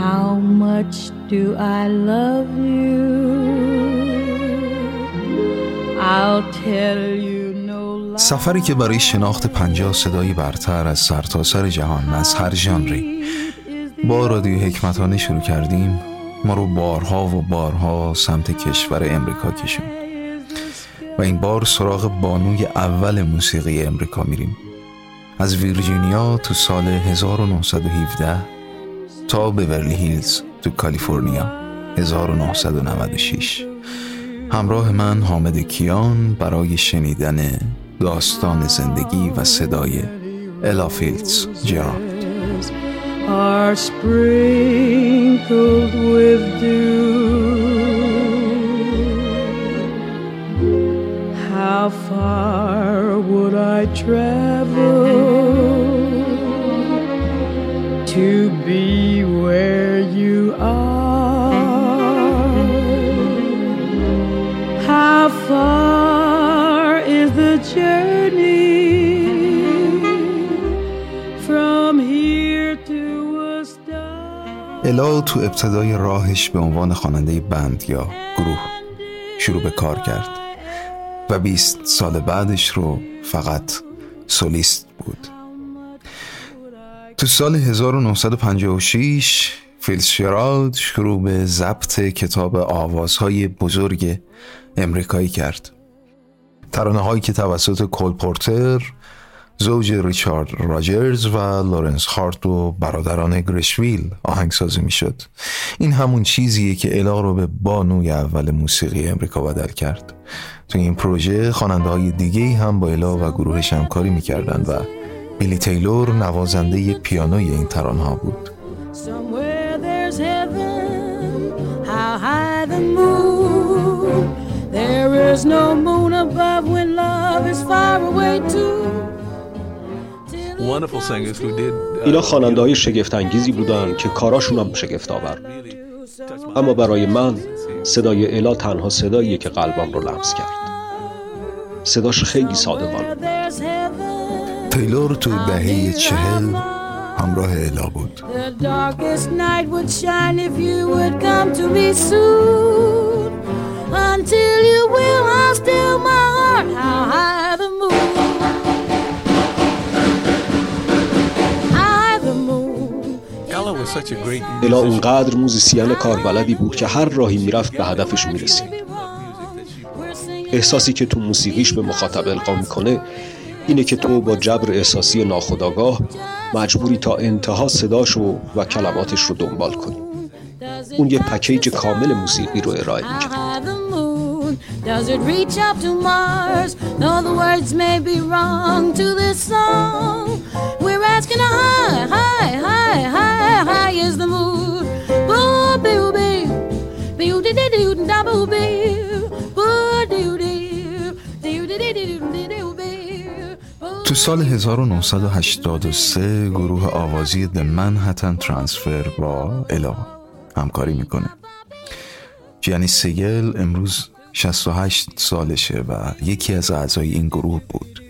How much do I love you? I'll tell you no سفری که برای شناخت پنجاه صدایی برتر از سرتاسر سر جهان از هر ژانری. با رادیو حکمتانه شروع کردیم. ما رو بارها و بارها سمت کشور امریکا کشون. و این بار سراغ بانوی اول موسیقی امریکا میریم. از ویرجینیا تو سال 1917 تا بورلی هیلز تو کالیفرنیا 1996 همراه من حامد کیان برای شنیدن داستان زندگی و صدای الا فیلدز جرارد. How far would I travel to be where you are? How far is the journey from here to a star? الا تو ابتدای راهش به عنوان خواننده بند یا گروه شروع به کار کرد و 20 سال بعدش رو فقط سولیست بود تو سال 1956 فیتز شروع به ضبط کتاب آوازهای بزرگ امریکایی کرد. ترانه هایی که توسط کول پورتر زوج ریچارد راجرز و لورنس هارت و برادران گرشوین آهنگسازی می شد این همون چیزیه که الا رو به بانوی اول موسیقی امریکا بدل کرد. تو این پروژه خواننده های دیگه هم با الا و گروهش همکاری می‌کردن و بیلی تیلور نوازنده پیانوی این تران ها بود اینا خواننده های شگفت انگیزی بودن که کاراشون هم شگفت آور بود اما برای من صدای الا تنها صداییه که قلبم رو لمس کرد. صداش خیلی صادقانه تیلور تو دهه چهل همراه الا بود. الا اونقدر موزیسین کاربلدی بود که هر راهی می‌رفت به هدفش می‌رسید. احساسی که تو موسیقیش به مخاطب القا می‌کنه اینه که تو با جبر احساسی ناخداگاه مجبوری تا انتها صداشو و کلماتش رو دنبال کنی اون یه پکیج کامل موسیقی رو ارائه می‌کنه Does it reach up to Mars? No, the words may be wrong to this song. We're asking high, high, high, high, high is the moon. Boo, boo, boo, boo, doo, doo, doo, da, boo, boo. تو سال 1983 گروه آوازی The Manhattan Transfer با الا همکاری می‌کنه یعنی سیگل امروز 68 سالشه و یکی از اعضای این گروه بود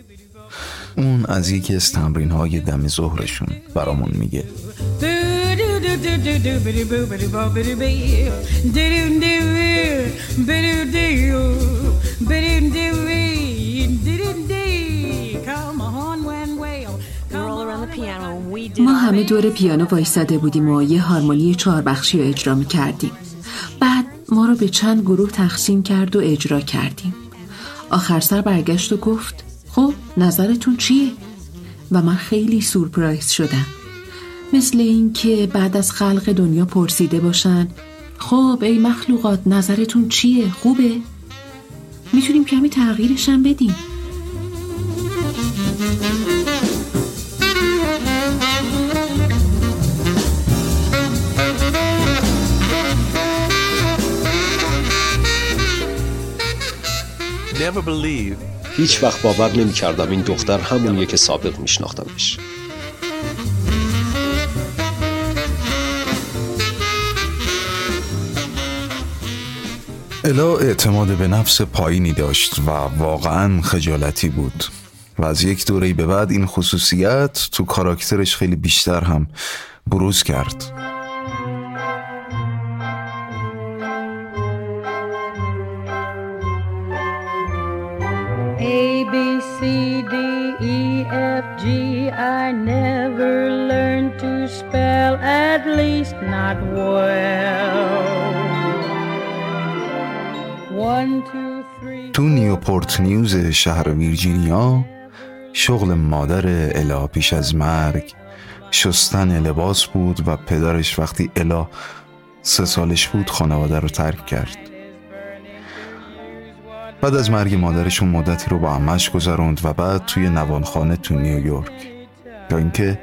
اون از یکی از تمرین های دم ظهرشون برامون میگه ما همه دور پیانو وایستاده بودیم و یه هارمونی چهار بخشی رو اجرا می کردیم بعد ما رو به چند گروه تقسیم کرد و اجرا کردیم آخر سر برگشت و گفت خب نظرتون چیه؟ و من خیلی سورپرایز شدم مثل اینکه بعد از خلق دنیا پرسیده باشن خب ای مخلوقات نظرتون چیه؟ خوبه؟ می‌تونیم کمی تغییرشم بدیم هیچ وقت باور نمی کردم این دختر همونیه که سابق میشناختمش. الا اعتماد به نفس پایینی داشت و واقعا خجالتی بود. و از یک دوره به بعد این خصوصیت تو کاراکترش خیلی بیشتر هم بروز کرد. I never learned to spell, at least not well. One, two, three... تو نیوپورت نیوز شهر ویرجینیا شغل مادر الا پیش از مرگ. شستن لباس بود و پدرش وقتی الا سه سالش بود خانواده رو ترک کرد. بعد از مرگ مادرشون مدتی رو با امش گذروند و بعد توی نوانخانه تو نیویورک. تا اینکه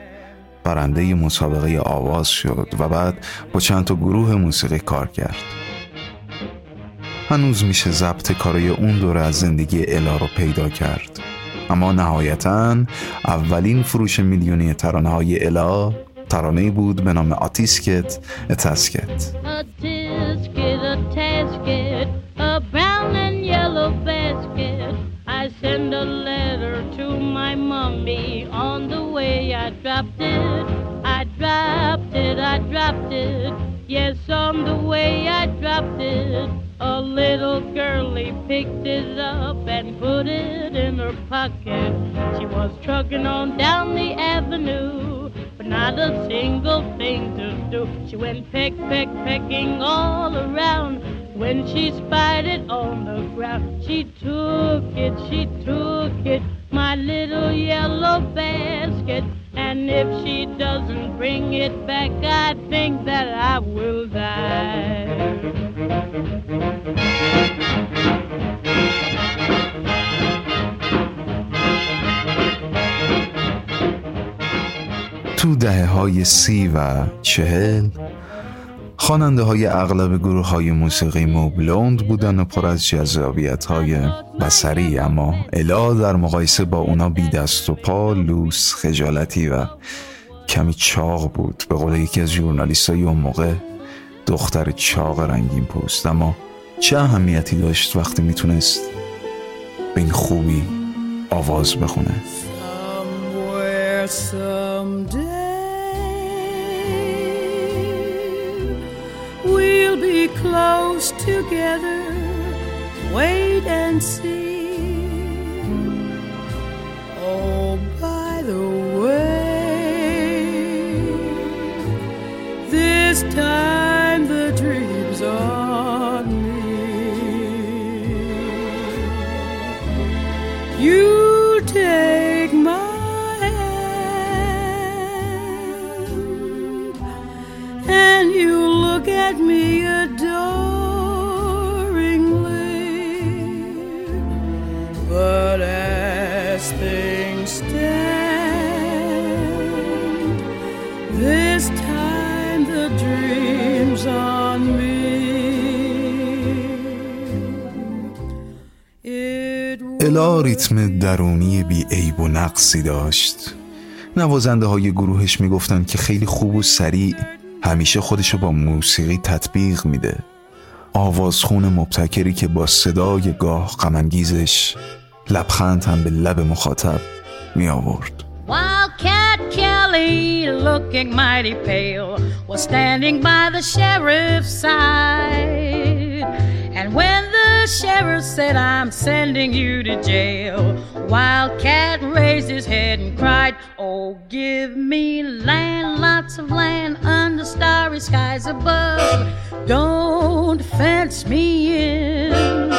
برنده مسابقه آواز شد و بعد با چند تا گروه موسیقی کار کرد. هنوز میشه ضبط کارای اون دوره از زندگی الا رو پیدا کرد. اما نهایتا اولین فروش میلیونی ترانه های الا ترانه بود به نام آتیسکت اتسکت. It. Yes, on the way I dropped it. A little girlie picked it up and put it in her pocket. She was trucking on down the avenue, but not a single thing to do. She went peck, peck, pecking all around. When she spied it on the ground, she took it, she took it, my little yellow basket. And if she doesn't bring it back, I think that I will die. تو دهه های سی و چهل خواننده های اغلب گروه های موسیقی موبلوند بودن و پر از جذابیت های بسری اما الا در مقایسه با اونا بی دست و پا لوس خجالتی و کمی چاق بود. به قول یکی از جورنالیست های اون موقع دختر چاق رنگین پوست. اما چه اهمیتی داشت وقتی می‌تونست به این خوبی آواز بخونه؟ Close together wait and see. Oh by the way this time the dreams on look at me adoringly. But as things stand, this time the dreams on me. الا ریتم درونی بی عیب و نقصی داشت نوازنده های گروهش می‌گفتن که خیلی خوب و سریع همیشه خودشو با موسیقی تطبیق میده آوازخون مبتکری که با صدای گاه غمانگیزش لبخند هم به لب مخاطب می آورد Wildcat Kelly, looking mighty pale, was standing by the sheriff's side. And when the sheriff said, I'm sending you to jail, Wildcat raised his head and cried, Oh, give me land, lots of land starry skies above. Don't fence me in.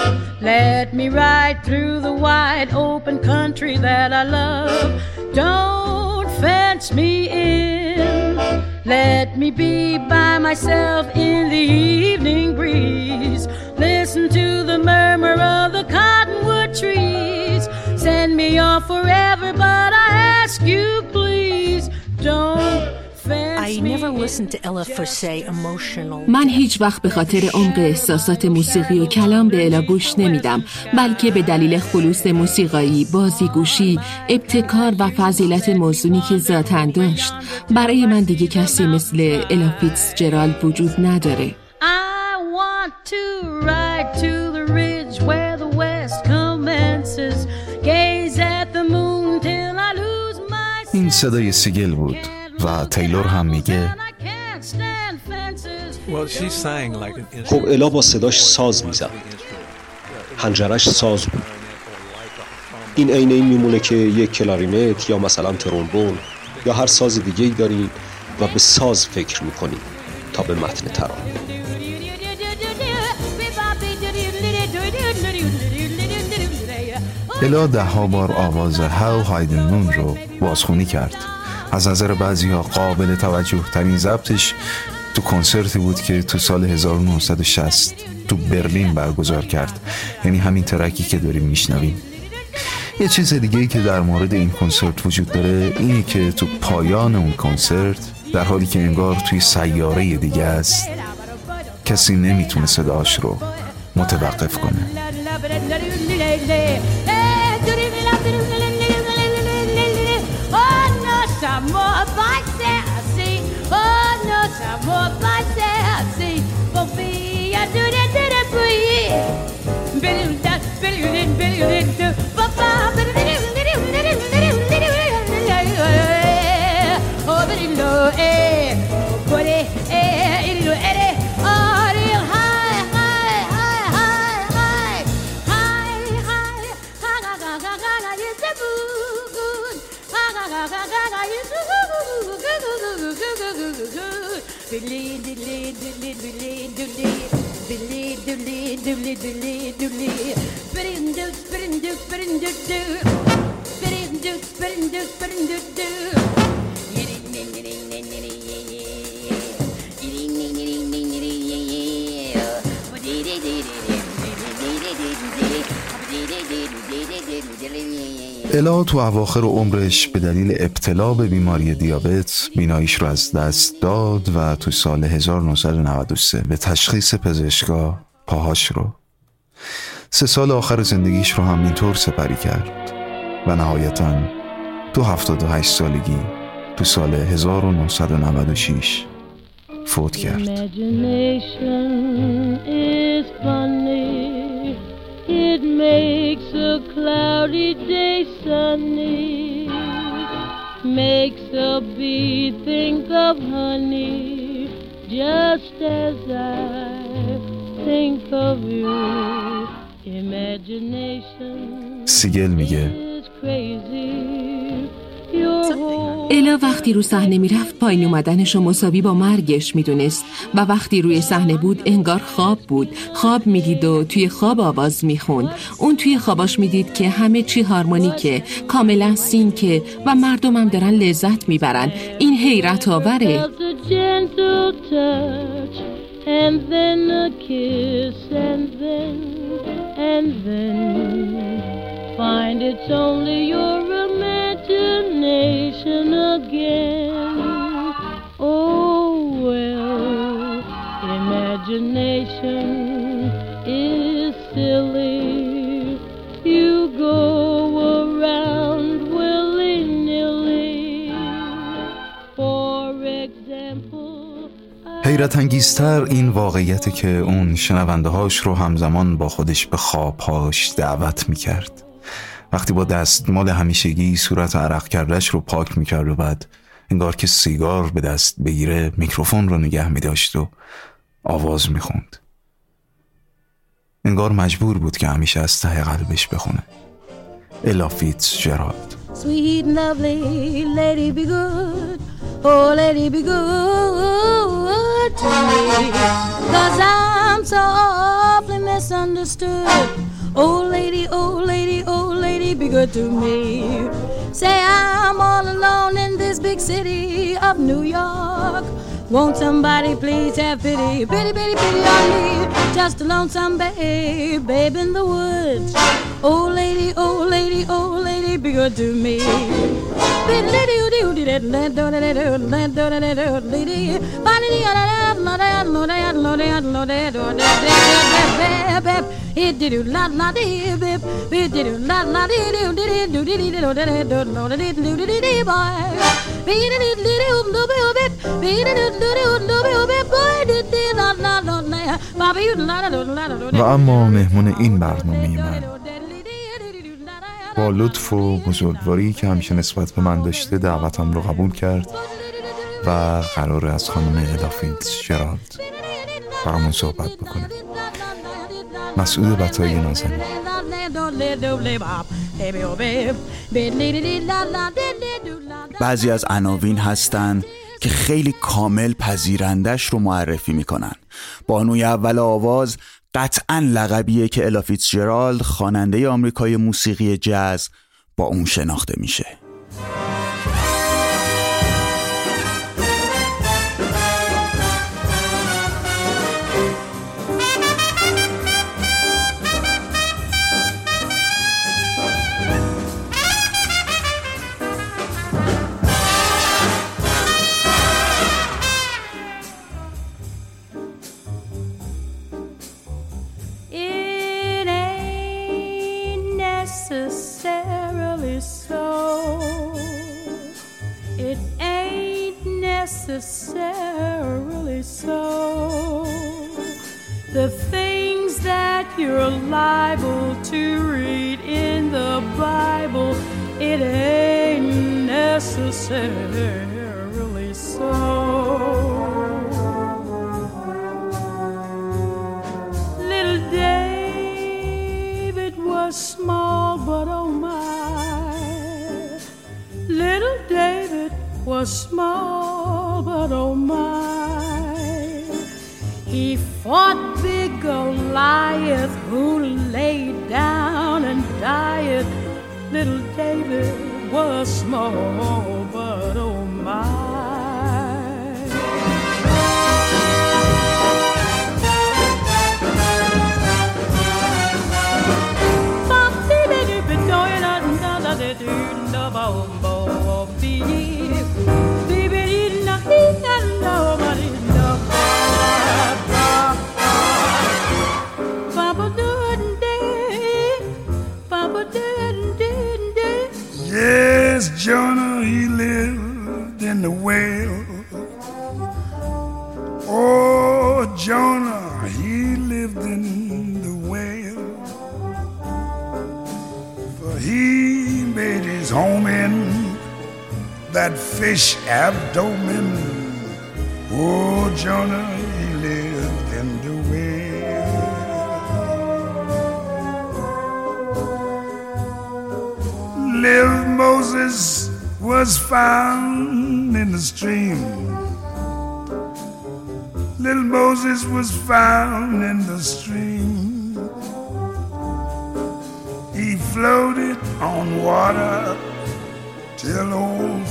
Let me ride through the wide open country that I love. Don't fence me in. Let me be by myself in the evening breeze. Listen to the murmur of the cottonwood trees. Send me off forever, but I ask you, please, don't. من هیچ وقت به خاطر عمق احساسات موسیقی و کلام به الا گوش نمیدم بلکه به دلیل خلوص موسیقایی، بازیگوشی، ابتکار و فضیلت موزونی که ذاتن داشت برای من دیگه کسی مثل الا فیتس جرال وجود نداره. این صدای سیگل بود. و تیلور هم میگه. خب الا با صداش ساز می‌زد. حنجرش ساز بود. این عین این میمونه که یک کلارینت یا مثلا ترومبون یا هر ساز دیگه ای دارین و به ساز فکر می‌کنین تا به متن ترانه الا ده ها بار آواز هاو هایدن رو بازخونی کرد. از نظر بعضی ها قابل توجه ترین ضبطش تو کنسرتی بود که تو سال 1960 تو برلین برگزار کرد. یعنی همین ترکی که داریم میشنویم. یه چیز دیگه ای که در مورد این کنسرت وجود داره اینه که تو پایان اون کنسرت در حالی که انگار توی سیاره دیگه است کسی نمی‌تونه صداش رو متوقف کنه. الا تو اواخر عمرش به دلیل ابتلا به بیماری دیابت بیناییش رو از دست داد و تو سال 1993 به تشخیص پزشکا پاهاش رو سه سال آخر زندگیش رو هم اینطور سپری کرد و نهایتا تو 78 سالگی تو سال 1996 فوت کرد. It makes a cloudy day sunny. Makes a bee think of honey Just as I سیگل میگه. الا وقتی رو صحنه می‌رفت پایین اومدنش و مساوی با مرگش می‌دونست. و وقتی روی صحنه بود انگار خواب بود. خواب می‌دید و توی خواب آواز می‌خوند. اون توی خواباش می‌دید که همه چی هارمونیکه. کاملا سینکه و مردمم دارن لذت می‌برن. این حیرت آوره. and then a kiss, and then, and then find it's only your imagination again. Oh well, imagination is. حیرت انگیزتر این واقعیت که اون شنونده هاش رو همزمان با خودش به خوابهاش دعوت می کرد. وقتی با دستمال همیشگی صورت عرق کردش رو پاک می‌کرد و بعد انگار که سیگار به دست بگیره میکروفون رو نگه میداشت و آواز می‌خوند. انگار مجبور بود که همیشه از ته قلبش بخونه. الا فیتز جرالد. Sweet lovely lady be good. Oh lady be good. Cause I'm so awfully misunderstood Old lady, old lady, old lady, be good to me. Say I'm all alone in this big city of New York. Won't somebody please have pity, pity, pity, pity on me? Just a lonesome babe, babe in the woods. Old lady, old lady, old lady, be good to me. و اما مهمون این برنامه من. با لطف و بزرگواری که همیشه نسبت به من داشته دعوتم رو قبول کرد. و قرار از خانم ادافیلد جرالد برامون صحبت بکنه. مسعود بطایی نازنی بعضی از عناوین هستند که خیلی کامل پذیرندش رو معرفی می‌کنن. بانوی اول آواز قطعا لقبیه که الا جرالد خواننده آمریکای موسیقی جاز با اون شناخته میشه. Necessarily so. The things that you're liable to read in the Bible, it ain't necessarily so. Little David was small, but oh my, little David was small, but oh my. He fought big Goliath, who lay down and died. Little David was small, fish abdomen. Oh, Jonah, he lived in the whale. Little Moses was found in the stream. Little Moses was found in the stream.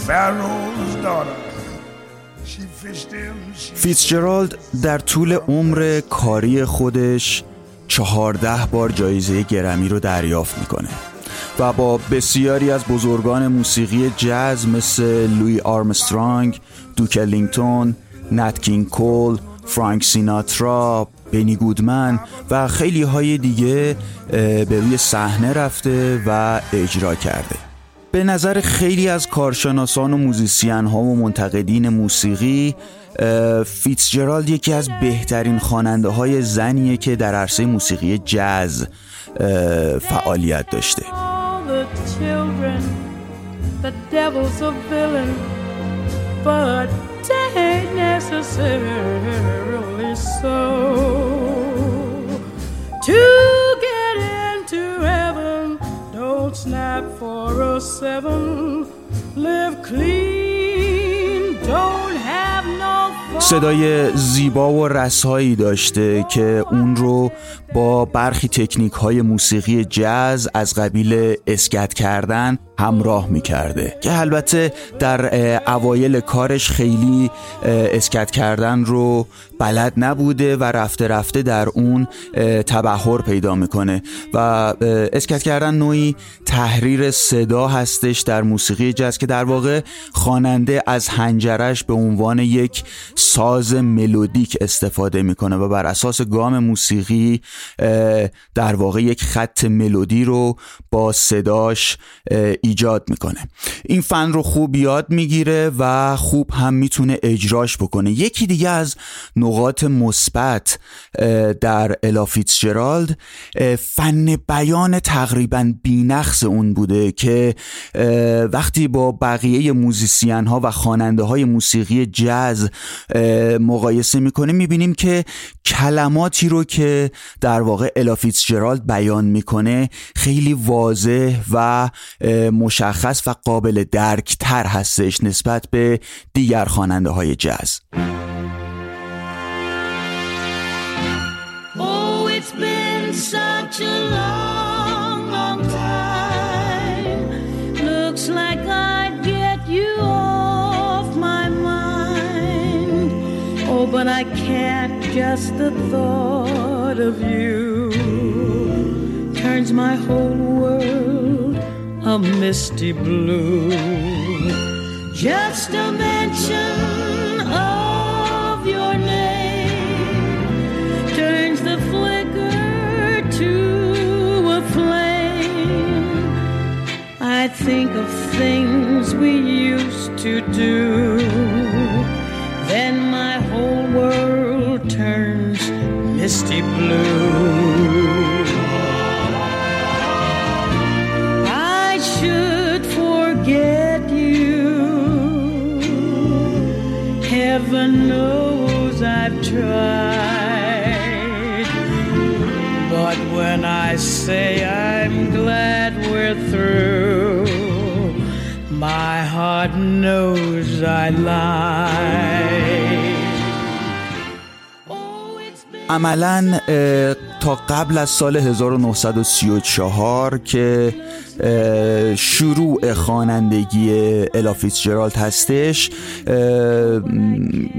Pharaoh's daughter. فیتزجرالد در طول عمر کاری خودش چهارده بار جایزه گرمی رو دریافت می‌کنه و با بسیاری از بزرگان موسیقی جاز مثل لویی آرمسترانگ، دوک الینگتون، نت کینگ کول، فرانک سیناترا، بنی گودمن و خیلی های دیگه به روی صحنه رفته و اجرا کرده به نظر خیلی از کارشناسان و موزیسین ها و منتقدین موسیقی فیتزجرالد یکی از بهترین خواننده های زنیه که در عرصه موسیقی جاز فعالیت داشته. Snap for a seven, live clean, don't have no. صدای زیبا و رسایی داشته که اون رو با برخی تکنیک های موسیقی جاز از قبیل اسکت کردن همراه می کرده که البته در اوایل کارش خیلی اسکت کردن رو بلد نبوده و رفته رفته در اون تبهر پیدا می‌کنه و اسکت کردن نوعی تحریر صدا هستش در موسیقی جاز که در واقع خواننده از هنجرش به عنوان یک ساز ملودیک استفاده می‌کنه و بر اساس گام موسیقی در واقع یک خط ملودی رو با صداش ایجاد می‌کنه. این فن رو خوب یاد می‌گیره و خوب هم می‌تونه اجراش بکنه. یکی دیگه از نقاط مثبت در الافیتس جرالد فن بیان تقریبا بینقص اون بوده که وقتی با بقیه موزیسین ها و خواننده های موسیقی جز مقایسه می‌کنه می‌بینیم که کلماتی رو که در واقع الافیتس جرالد بیان می‌کنه خیلی واضح و مشخص و قابل درک تر هستش نسبت به دیگر خواننده های جز but I can't just the thought of you turns my whole world a misty blue. Just a mention of your name turns the flicker to a flame. I think of things we used to do. Then my whole world turns misty blue. tried. But when I say I'm glad we're through, my heart knows I lied. عملا تا قبل از سال 1934 که شروع خوانندگی الافیس جرالد هستش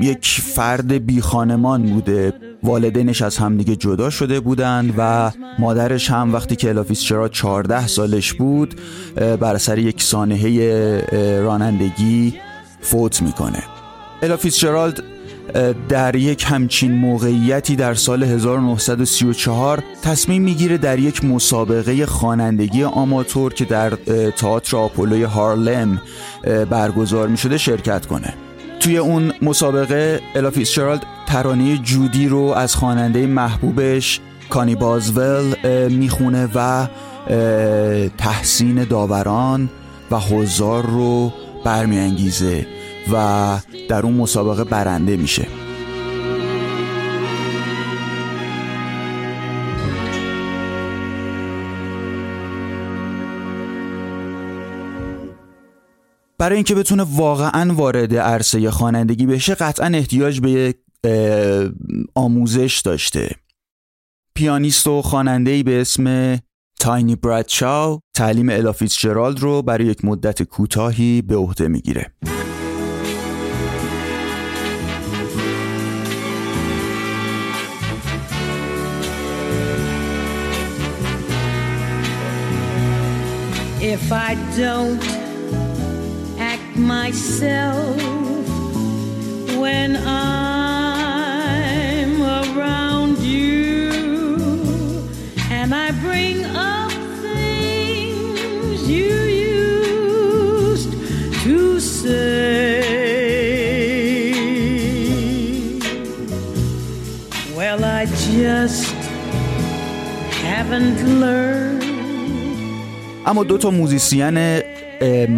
یک فرد بی خانمان بوده. والدینش از همدیگه جدا شده بودند و مادرش هم وقتی که الافیس جرالد 14 سالش بود بر اثر یک سانحه رانندگی فوت می‌کنه. الافیس جرالد در یک همچین موقعیتی در سال 1934 تصمیم می‌گیره در یک مسابقه خوانندگی آماتور که در تئاتر آپولوی هارلم برگزار می شده شرکت کنه. توی اون مسابقه الا فیتزجرالد ترانه جودی رو از خواننده محبوبش کانی بازول می‌خونه و تحسین داوران و حضار رو برمیانگیزه. و در اون مسابقه برنده میشه. برای اینکه بتونه واقعا وارد عرصه خوانندگی بشه قطعا احتیاج به یک آموزش داشته. پیانیست و خواننده به اسم تاینی برادشاو تعلیم الافیس جرالد رو برای یک مدت کوتاهی به عهده می‌گیره. If I don't act myself when I'm around you and I bring up things you used to say, well, I just haven't learned. اما دو تا موزیسین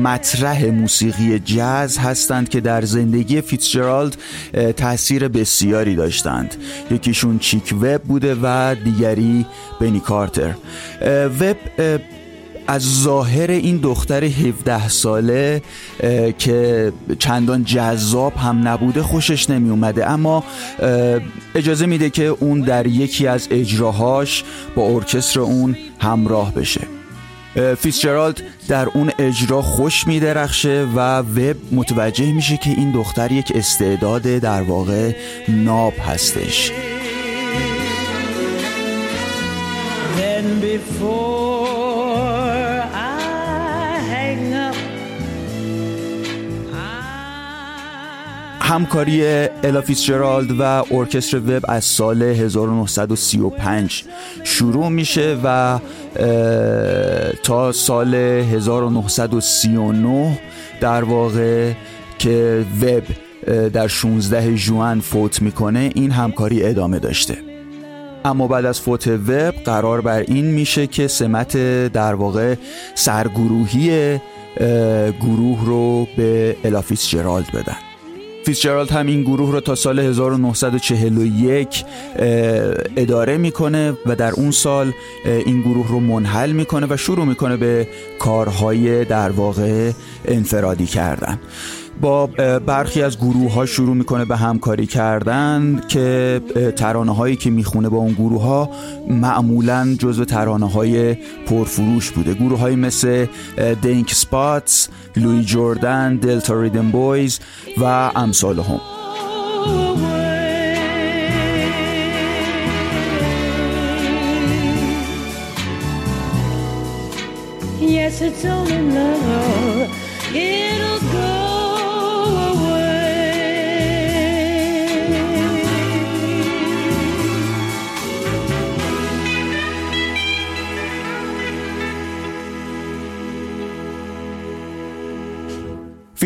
مطرح موسیقی جاز هستند که در زندگی فیتزجرالد تاثیر بسیاری داشتند. یکیشون چیک وب بوده و دیگری بنی کارتر. وب از ظاهر این دختر 17 ساله که چندان جذاب هم نبوده خوشش نمی اومده اما اجازه میده که اون در یکی از اجراهاش با ارکستر اون همراه بشه. فیسجرالد در اون اجرا خوش میدرخشه و وب متوجه میشه که این دختر یک استعداد در واقع ناب هستش. همکاری الافیس جرالد و ارکستر وب از سال 1935 شروع میشه و تا سال 1939 در واقع که وب در 16 جوان فوت می‌کنه این همکاری ادامه داشته. اما بعد از فوت وب قرار بر این میشه که سمت در واقع سرگروهی گروه رو به الافیس جرالد بدن. فیسجرالد هم این گروه رو تا سال 1941 اداره می‌کنه و در اون سال این گروه رو منحل می‌کنه و شروع می‌کنه به کارهای در واقع انفرادی کردن. با برخی از گروه ها شروع می‌کنه به همکاری کردن که ترانه هایی که می‌خونه با اون گروه ها معمولا جزو ترانه های پرفروش بوده گروه های مثل دینک سپاتس لوی جوردن دلتا ریدن بویز و امثال هم Yes, it's only love.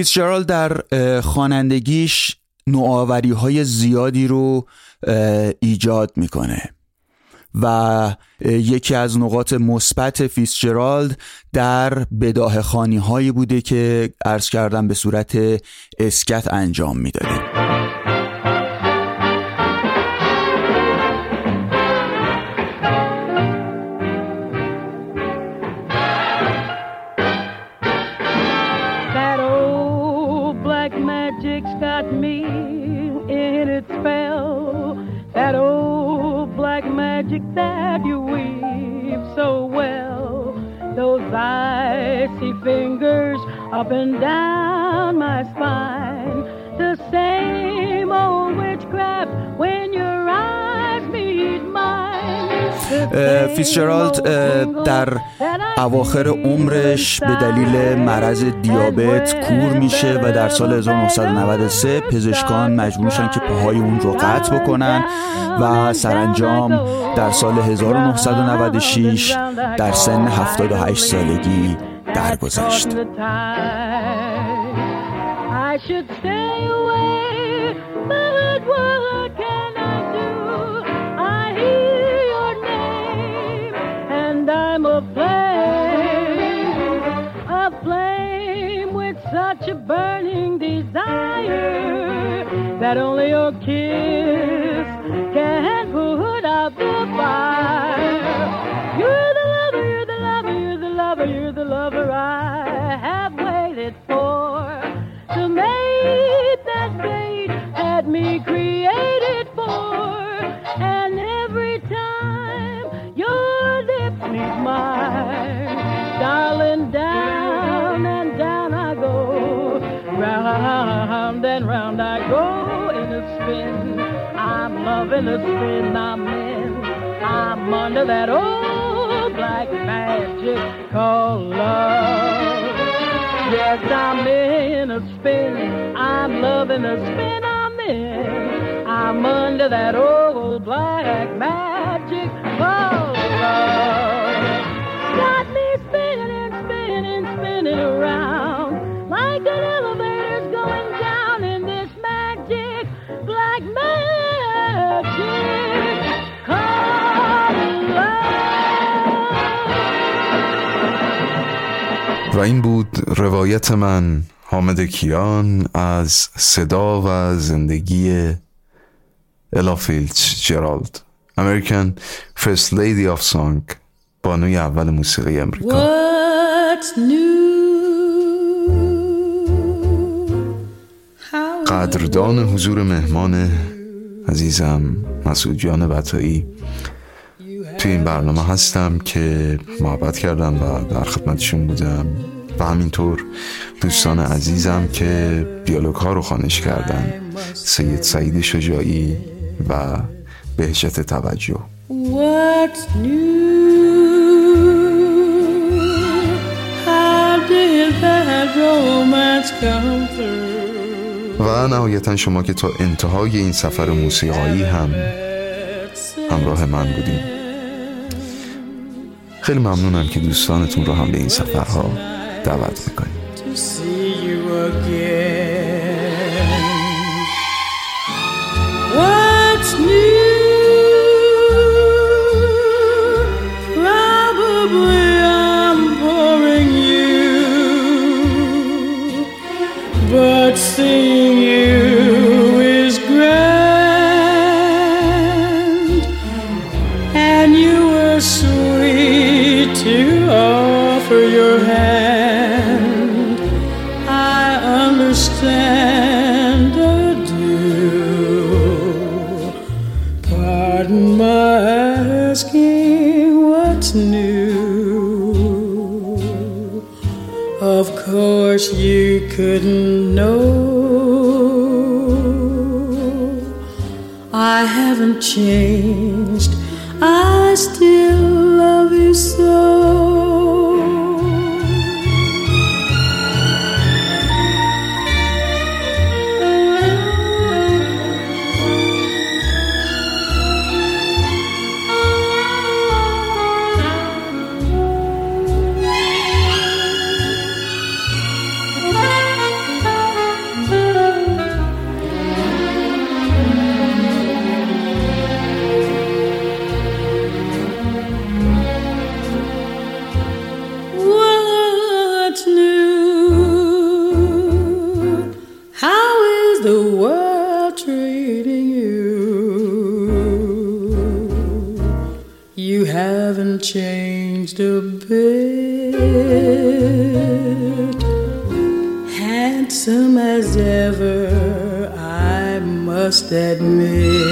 فیتزجرالد در خوانندگیش نوآوری های زیادی رو ایجاد می‌کنه و یکی از نقاط مثبت فیتزجرالد در بداهه خوانی هایی بوده که عرض کردم به صورت scat انجام می‌داده. Up and down my spine. The same old witchcraft when your eyes meet mine. فیسچرالد در اواخر عمرش به دلیل مرض دیابت کور میشه و در سال 1993 پزشکان مجبور میشن که پاهای اون رو قطع بکنن و سرانجام در سال 1996 در سن 78 سالگی Daar was time, I should stay away, but what world can I do? I hear your name, and I'm a flame, a flame with such a burning desire that only your kiss can put out the fire you're the lover, you're the lover I have waited for. To make that fate had me created for. And every time your lips meet mine, darling, down and down I go. Round and round I go in a spin. I'm loving the spin I'm in. I'm under that old black magic called love. Yes, I'm in a spin. I'm loving the spin I'm in. I'm under that old black magic called love. Got me spinning, spinning, spinning around و این بود روایت من حامد کیان از صدا و زندگی الا فیتزجرالد American First Lady of Song بانوی اول موسیقی امریکا. قدردان حضور مهمان عزیزم مسعود جان بطایی. توی این برنامه هستم که محبت کردم و در خدمتشون بودم و همینطور دوستان عزیزم که دیالوگ ها رو خانش کردن. سید سعید شجاعی و بهجت توجه. و نهایتا شما که تا انتهای این سفر موسیقایی هم همراه من بودیم خیلی ممنونم که دوستانتون رو هم به این سفرها دعوت می‌کنیم couldn't know. I haven't changed, changed a bit. Handsome as ever, I must admit.